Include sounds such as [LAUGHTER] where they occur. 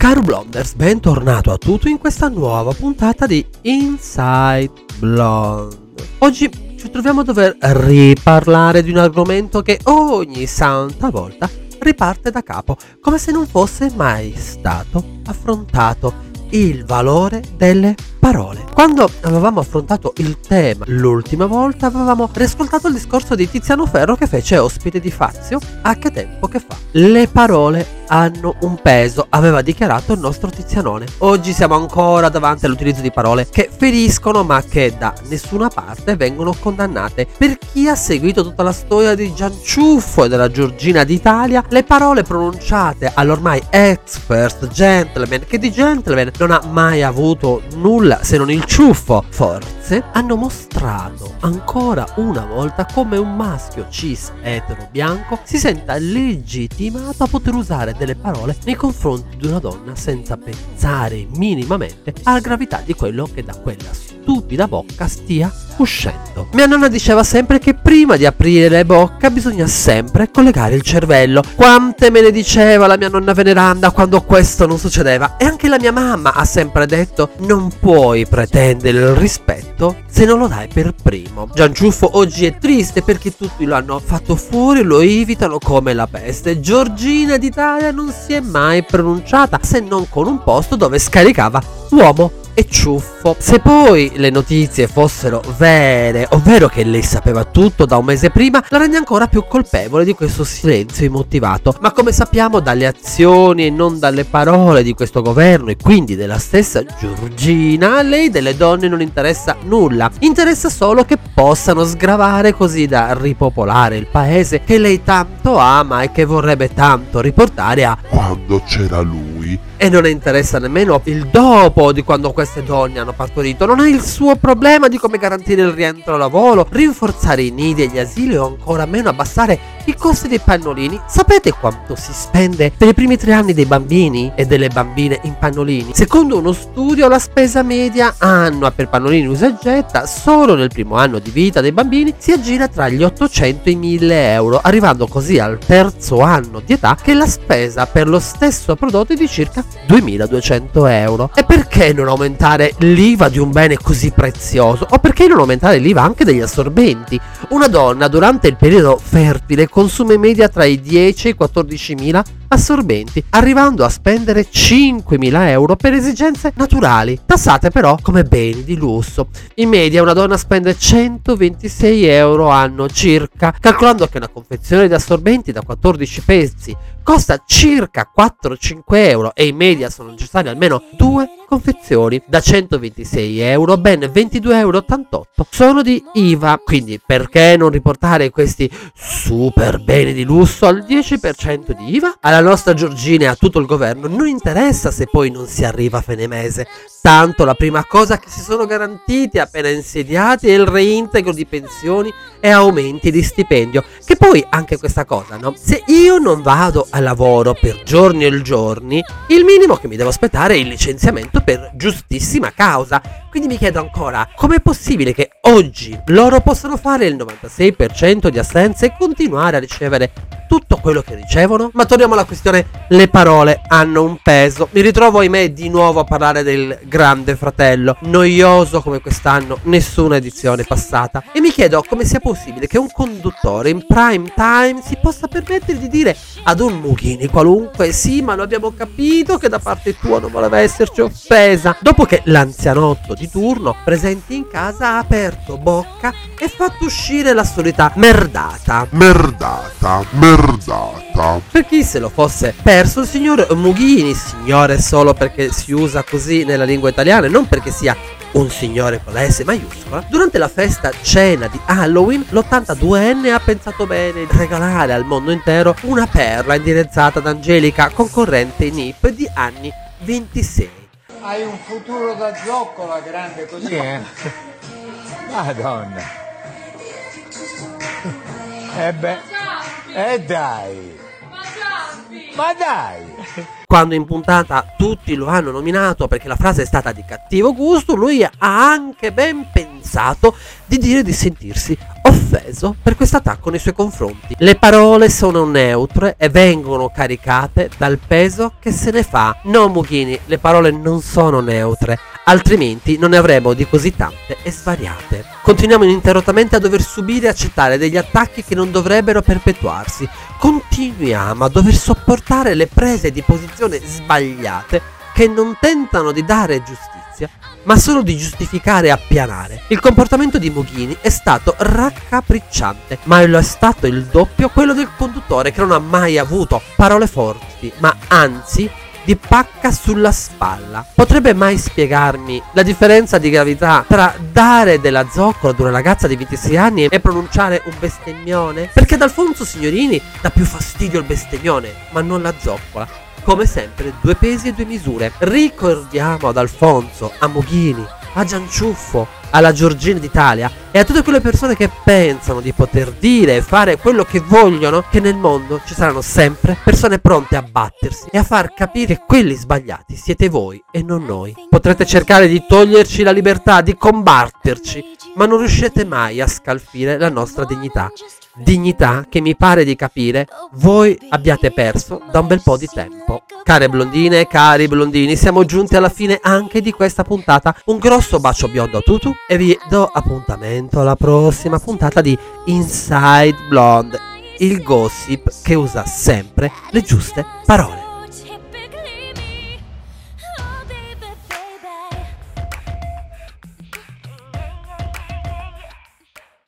Caro Blonders, bentornato a tutto in questa nuova puntata di Inside Blonde. Oggi ci troviamo a dover riparlare di un argomento che ogni santa volta riparte da capo, come se non fosse mai stato affrontato il valore delle parole. Quando avevamo affrontato il tema l'ultima volta avevamo riascoltato il discorso di Tiziano Ferro che fece ospite di Fazio a che tempo che fa. Le parole hanno un peso, aveva dichiarato il nostro Tizianone. Oggi siamo ancora davanti all'utilizzo di parole che feriscono ma che da nessuna parte vengono condannate. Per chi ha seguito tutta la storia di Gianciuffo e della Giorgina d'Italia, le parole pronunciate all'ormai ex first gentleman, che di gentleman non ha mai avuto nulla se non il ciuffo. Forse hanno mostrato ancora una volta come un maschio cis etero bianco si senta legittimato a poter usare delle parole nei confronti di una donna senza pensare minimamente alla gravità di quello che da quella stupida bocca stia uscendo. Mia nonna diceva sempre che prima di aprire bocca bisogna sempre collegare il cervello. Quante me ne diceva la mia nonna veneranda quando questo non succedeva. E anche la mia mamma ha sempre detto non puoi pretendere il rispetto se non lo dai per primo. Gianciuffo oggi è triste perché tutti lo hanno fatto fuori, lo evitano come la peste. Giorgina d'Italia non si è mai pronunciata se non con un posto dove scaricava uomo e ciuffo. Se poi le notizie fossero vere, ovvero che lei sapeva tutto da un mese prima, la rende ancora più colpevole di questo silenzio immotivato. Ma come sappiamo dalle azioni e non dalle parole di questo governo e quindi della stessa Giorgina, a lei delle donne non interessa nulla. Interessa solo che possano sgravare così da ripopolare il paese che lei tanto ama e che vorrebbe tanto riportare a quando c'era lui e non interessa nemmeno il dopo di quando queste donne hanno partorito. Non è il suo problema di come garantire il rientro al lavoro, rinforzare i nidi e gli asili o ancora meno abbassare i costi dei pannolini. Sapete quanto si spende per i primi tre anni dei bambini e delle bambine in pannolini? Secondo uno studio la spesa media annua per pannolini usa e getta solo nel primo anno di vita dei bambini si aggira tra gli 800 e i 1000 euro, arrivando così al terzo anno di età che la spesa per lo stesso prodotto è di circa 2200 euro. E perché non aumentare l'IVA di un bene così prezioso? O perché non aumentare l'IVA anche degli assorbenti? Una donna durante il periodo fertile consuma in media tra i 10 e i 14 mila assorbenti, arrivando a spendere 5.000 euro per esigenze naturali, tassate però come beni di lusso. In media una donna spende 126 euro anno circa, calcolando che una confezione di assorbenti da 14 pezzi costa circa 4-5 euro e in media sono necessarie almeno due confezioni da 126 euro, ben 22,88 euro sono di IVA. Quindi perché non riportare questi super beni di lusso al 10% di IVA? Alla alla nostra Giorgina e a tutto il governo non interessa se poi non si arriva a fine mese. Tanto la prima cosa che si sono garantiti appena insediati è il reintegro di pensioni e aumenti di stipendio. Che poi anche questa cosa, no? Se io non vado a lavoro per giorni e giorni, il minimo che mi devo aspettare è il licenziamento per giustissima causa. Quindi mi chiedo ancora, com'è possibile che oggi loro possano fare il 96% di assenze e continuare a ricevere tutto quello che ricevono? Ma torniamo alla questione, le parole hanno un peso. Mi ritrovo ahimè di nuovo a parlare del grande fratello, noioso come quest'anno, nessuna edizione passata. E mi chiedo come sia possibile che un conduttore in prime time si possa permettere di dire ad un Mughini qualunque sì ma lo abbiamo capito che da parte tua non voleva esserci offesa. Dopo che l'anzianotto di turno presente in casa ha aperto bocca e fatto uscire la solita merdata. Merdata, merdata. Per chi se lo fosse perso, il signor Mughini, signore solo perché si usa così nella lingua italiana e non perché sia un signore con la S maiuscola, durante la festa cena di Halloween, l'82enne ha pensato bene di regalare al mondo intero una perla indirizzata ad Angelica, concorrente NIP di anni 26. Hai un futuro da zoccola grande così, eh? [LAUGHS] Madonna. Eh beh. Eh dai! Ma dai! Quando in puntata tutti lo hanno nominato perché la frase è stata di cattivo gusto, lui ha anche ben pensato di dire di sentirsi offeso per questo attacco nei suoi confronti. Le parole sono neutre e vengono caricate dal peso che se ne fa. No, Mughini, le parole non sono neutre, altrimenti non ne avremo di così tante e svariate. Continuiamo ininterrottamente a dover subire e accettare degli attacchi che non dovrebbero perpetuarsi. Continuiamo a dover sopportare le prese di posizione sbagliate che non tentano di dare giustizia, ma solo di giustificare e appianare. Il comportamento di Mughini è stato raccapricciante, ma lo è stato il doppio quello del conduttore che non ha mai avuto parole forti, ma anzi di pacca sulla spalla. Potrebbe mai spiegarmi la differenza di gravità tra dare della zoccola ad una ragazza di 26 anni e pronunciare un bestemmione? Perché ad Alfonso Signorini dà più fastidio il bestemmione, ma non la zoccola. Come sempre, due pesi e due misure. Ricordiamo ad Alfonso, a Mughini, a Gianciuffo, alla Giorgina d'Italia e a tutte quelle persone che pensano di poter dire e fare quello che vogliono, che nel mondo ci saranno sempre persone pronte a battersi e a far capire che quelli sbagliati siete voi e non noi. Potrete cercare di toglierci la libertà, di combatterci, ma non riuscirete mai a scalfire la nostra dignità. Dignità che mi pare di capire voi abbiate perso da un bel po' di tempo. Care blondine, cari blondini, siamo giunti alla fine anche di questa puntata. Un grosso bacio biondo a tutu e vi do appuntamento alla prossima puntata di Inside Blonde, il gossip che usa sempre le giuste parole.